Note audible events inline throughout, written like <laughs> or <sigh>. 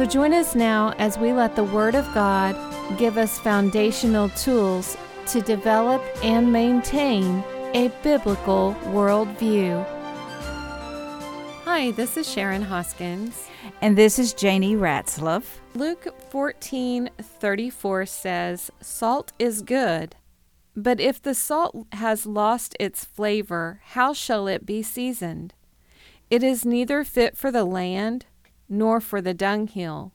So join us now as we let the Word of God give us foundational tools to develop and maintain a biblical worldview. Hi, this is Sharon Hoskins. And this is Janie Ratzloff. Luke 14:34 says, "Salt is good, but if the salt has lost its flavor, how shall it be seasoned? It is neither fit for the land nor for the dunghill,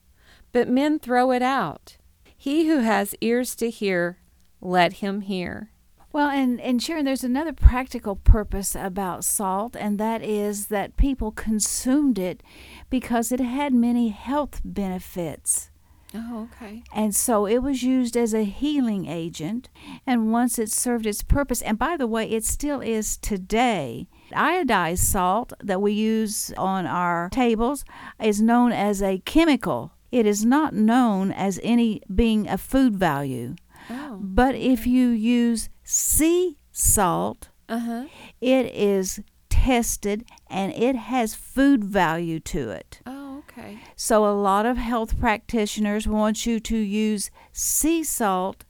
but men throw it out. He who has ears to hear, let him hear. Well, and, and Sharon, there's another practical purpose about salt, and that is that people consumed it because it had many health benefits. Oh, okay. And so it was used as a healing agent, and once it served its purpose, and by the way, it still is today. Iodized salt that we use on our tables is known as a chemical. It is not known as any being a food value. Oh. But if you use sea salt, Uh-huh. it is tested and it has food value to it. Oh, okay. So, a lot of health practitioners want you to use sea salt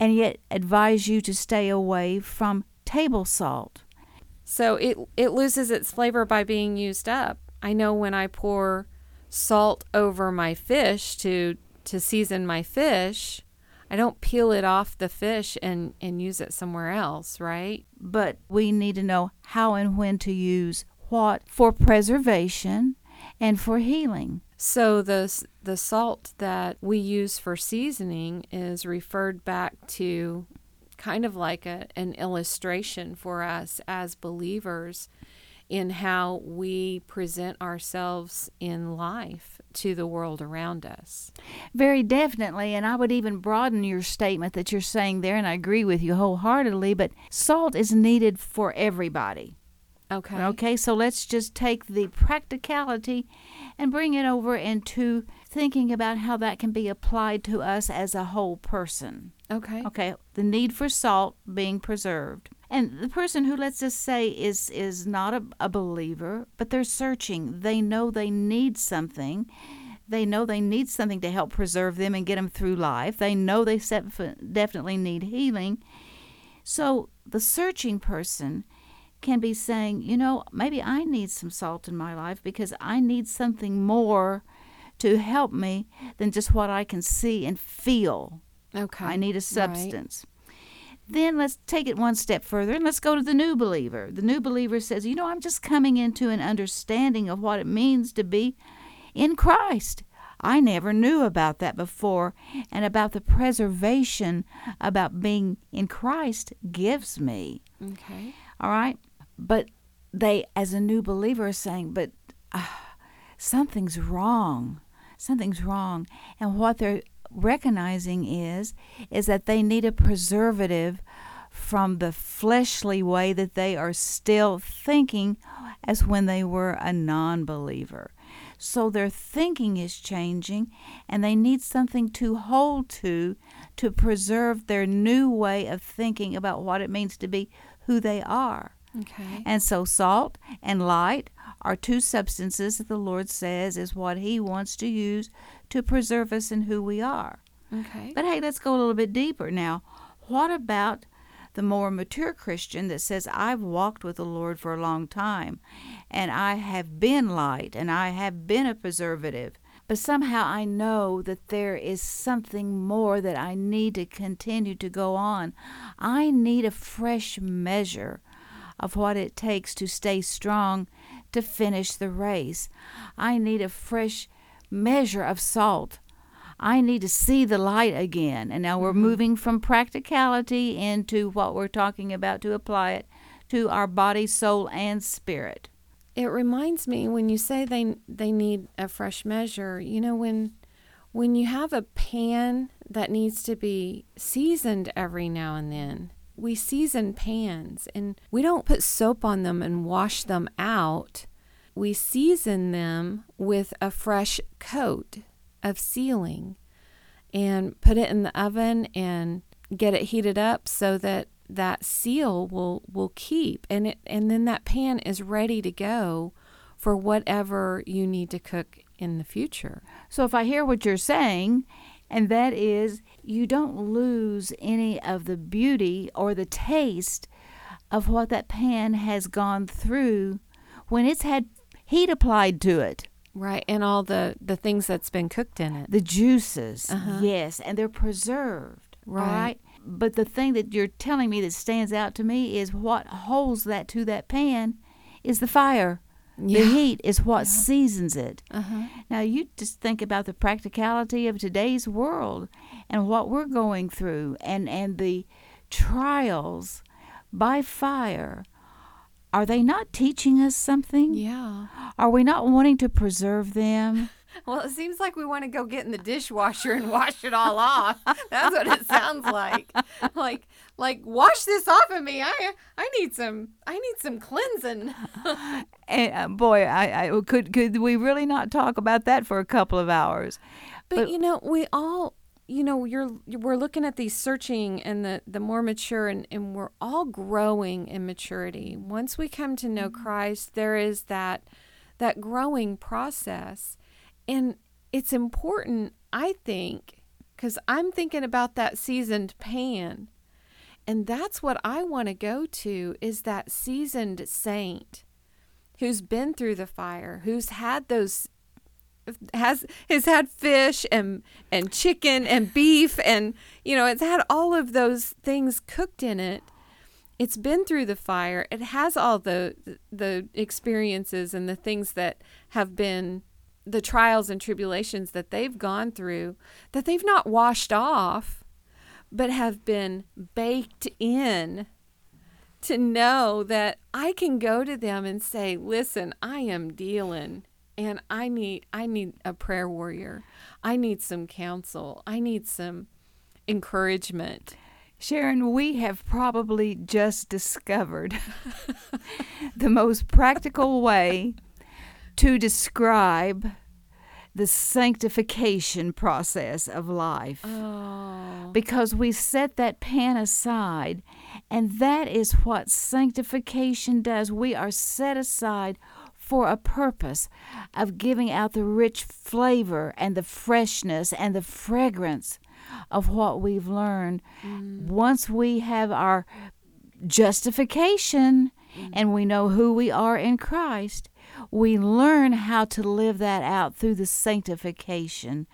and yet advise you to stay away from table salt. So it it loses its flavor by being used up. I know when I pour salt over my fish to to season my fish, I don't peel it off the fish and and use it somewhere else, right? But we need to know how and when to use what for preservation and for healing. So the the salt that we use for seasoning is referred back to kind of like a, an illustration for us as believers in how we present ourselves in life to the world around us. Very definitely, and I would even broaden your statement that you're saying there, and I agree with you wholeheartedly, but salt is needed for everybody. Okay. Okay, so let's just take the practicality and bring it over into thinking about how that can be applied to us as a whole person. Okay. Okay, the need for salt being preserved. And the person who let's just say is is not a, a believer, but they're searching. They know they need something. They know they need something to help preserve them and get them through life. They know they definitely need healing. So the searching person can be saying, you know, maybe I need some salt in my life because I need something more to help me than just what I can see and feel. Okay. I need a Right. substance. Then let's take it one step further and let's go to the new believer. The new believer says, You know, I'm just coming into an understanding of what it means to be in Christ. I never knew about that before, and about the preservation about being in Christ gives me. Okay. All right? But they, as a new believer, are saying, But uh, something's wrong. Something's wrong. And what they're recognizing is is that they need a preservative from the fleshly way that they are still thinking as when they were a non-believer. So their thinking is changing and they need something to hold to to preserve their new way of thinking about what it means to be who they are. Okay. And so salt and light are two substances that the Lord says is what He wants to use to preserve us in who we are. Okay. But hey, let's go a little bit deeper now. What about the more mature Christian that says, I've walked with the Lord for a long time and I have been light and I have been a preservative, but somehow I know that there is something more that I need to continue to go on. I need a fresh measure of what it takes to stay strong to finish the race. I need a fresh measure of salt. I need to see the light again. And now we're mm-hmm. moving from practicality into what we're talking about to apply it to our body, soul, and spirit. It reminds me when you say they they need a fresh measure. You know when when you have a pan that needs to be seasoned every now and then, we season pans and we don't put soap on them and wash them out. We season them with a fresh coat of sealing and put it in the oven and get it heated up so that that seal will will keep and it and then that pan is ready to go for whatever you need to cook in the future. So if I hear what you're saying, and that is you don't lose any of the beauty or the taste of what that pan has gone through when it's had heat applied to it. Right, and all the the things that's been cooked in it. The juices, Uh-huh. yes, and they're preserved. Right. right. But the thing that you're telling me that stands out to me is what holds that to that pan is the fire. Yeah. The heat is what seasons it. Uh-huh. Now, you just think about the practicality of today's world and what we're going through and, and the trials by fire. Are they not teaching us something? Yeah. Are we not wanting to preserve them? Well, it seems like we want to go get in the dishwasher and wash it all off. That's what it sounds like. Like like wash this off of me. I I need some I need some cleansing. <laughs> And, uh, boy, I, I could could we really not talk about that for a couple of hours? But, But- you know, we all you know, you're we're looking at these searching and the the more mature and, and we're all growing in maturity. Once we come to know Christ, there is that that growing process. And it's important, I think, cuz I'm thinking about that seasoned pan. And that's what I want to go to is that seasoned saint who's been through the fire, who's had those has has had fish and and chicken and beef and you know it's had all of those things cooked in it it's been through the fire it has all the the experiences and the things that have been the trials and tribulations that they've gone through that they've not washed off but have been baked in to know that I can go to them and say, "Listen, I am dealing and I need I need a prayer warrior. I need some counsel. I need some encouragement." Sharon, we have probably just discovered <laughs> the most practical way to describe the sanctification process of life. Oh. Because we set that pan aside, and that is what sanctification does. We are set aside for a purpose of giving out the rich flavor and the freshness and the fragrance of what we've learned. Mm. Once we have our justification mm. and we know who we are in Christ, we learn how to live that out through the sanctification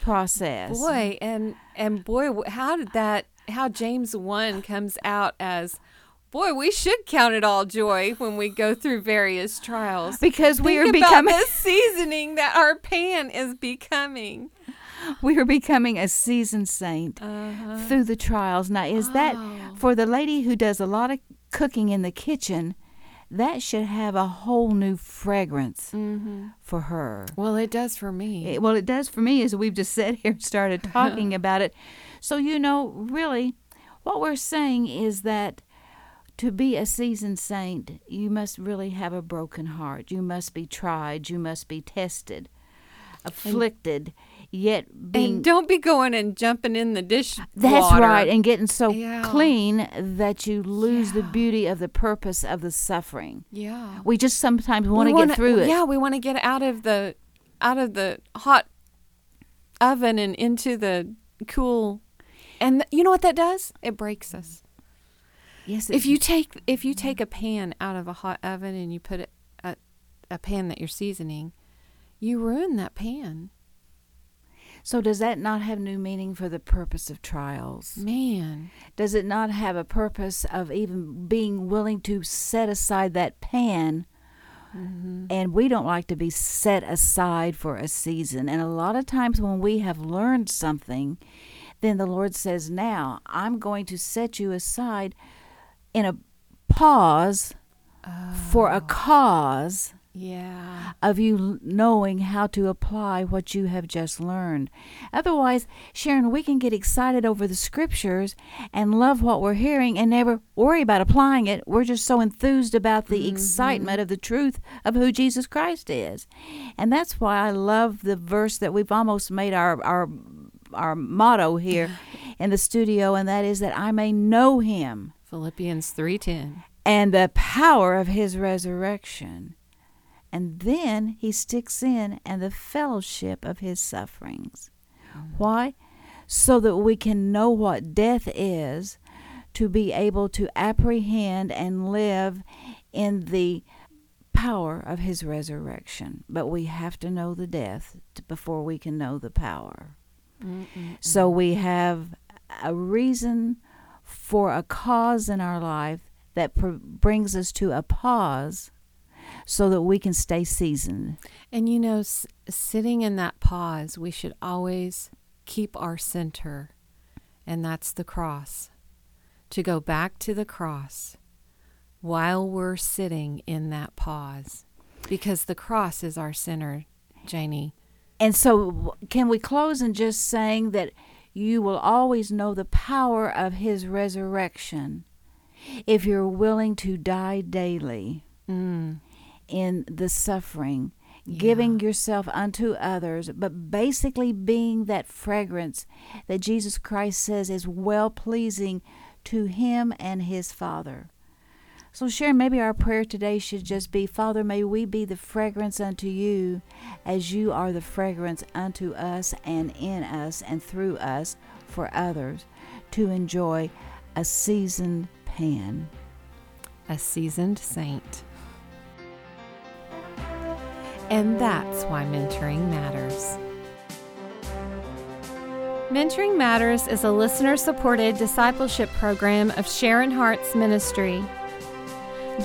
process. Boy, and and boy, how did that how James 1 comes out as boy, we should count it all joy when we go through various trials. Because we Think are becoming the seasoning that our pan is becoming. <laughs> we are becoming a seasoned saint Uh-huh. through the trials. Now, is that Oh. for the lady who does a lot of cooking in the kitchen? That should have a whole new fragrance Mm-hmm. for her. Well, it does for me. It- well, it does for me as we've just <laughs> sat here and started <laughs> talking about it. So, you know, really, what we're saying is that to be a seasoned saint, you must really have a broken heart. You must be tried. You must be tested, afflicted, yet being. and don't be going and jumping in the dish. that's water. right, and getting so Yeah. clean that you lose the beauty of the purpose of the suffering. yeah. We just sometimes want to get through it. Yeah, we want to get out of the out of the hot oven and into the cool. And th- you know what that does? It breaks us. Yes, If you take if you mm-hmm. take a pan out of a hot oven and you put it a, a pan that you're seasoning, you ruin that pan. So does that not have new meaning for the purpose of trials? Man. Does it not have a purpose of even being willing to set aside that pan? Mm-hmm. And we don't like to be set aside for a season. And a lot of times when we have learned something, then the Lord says, Now I'm going to set you aside in a pause for a oh. cause Yeah. of you knowing how to apply what you have just learned. Otherwise, Sharon, we can get excited over the scriptures and love what we're hearing and never worry about applying it. We're just so enthused about the Mm-hmm. excitement of the truth of who Jesus Christ is. And that's why I love the verse that we've almost made our our our motto here <laughs> in the studio and that is that I may know him Philippians 3:10. and the power of his resurrection. And then he sticks in and the fellowship of his sufferings. Mm. Why? So that we can know what death is, to be able to apprehend and live in the power of his resurrection. But we have to know the death before we can know the power. So we have a reason for a cause in our life that pr- brings us to a pause so that we can stay seasoned. And you know, s- sitting in that pause, we should always keep our center, and that's the cross. To go back to the cross while we're sitting in that pause, because the cross is our center, Janie. And so, can we close in just saying that you will always know the power of his resurrection if you're willing to die daily Mm. In the suffering, giving yourself unto others, but basically being that fragrance that Jesus Christ says is well pleasing to him and his Father. So, Sharon, maybe our prayer today should just be Father, may we be the fragrance unto you as you are the fragrance unto us and in us and through us for others to enjoy a seasoned pan. a seasoned saint. And that's why mentoring matters. Mentoring Matters is a listener supported discipleship program of Sharing Hearts ministry.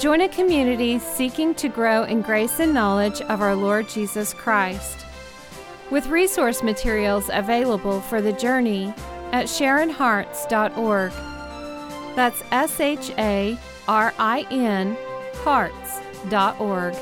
Join a community seeking to grow in grace and knowledge of our Lord Jesus Christ. With resource materials available for the journey at sharinghearts.org. That's S H A R I N hearts.org.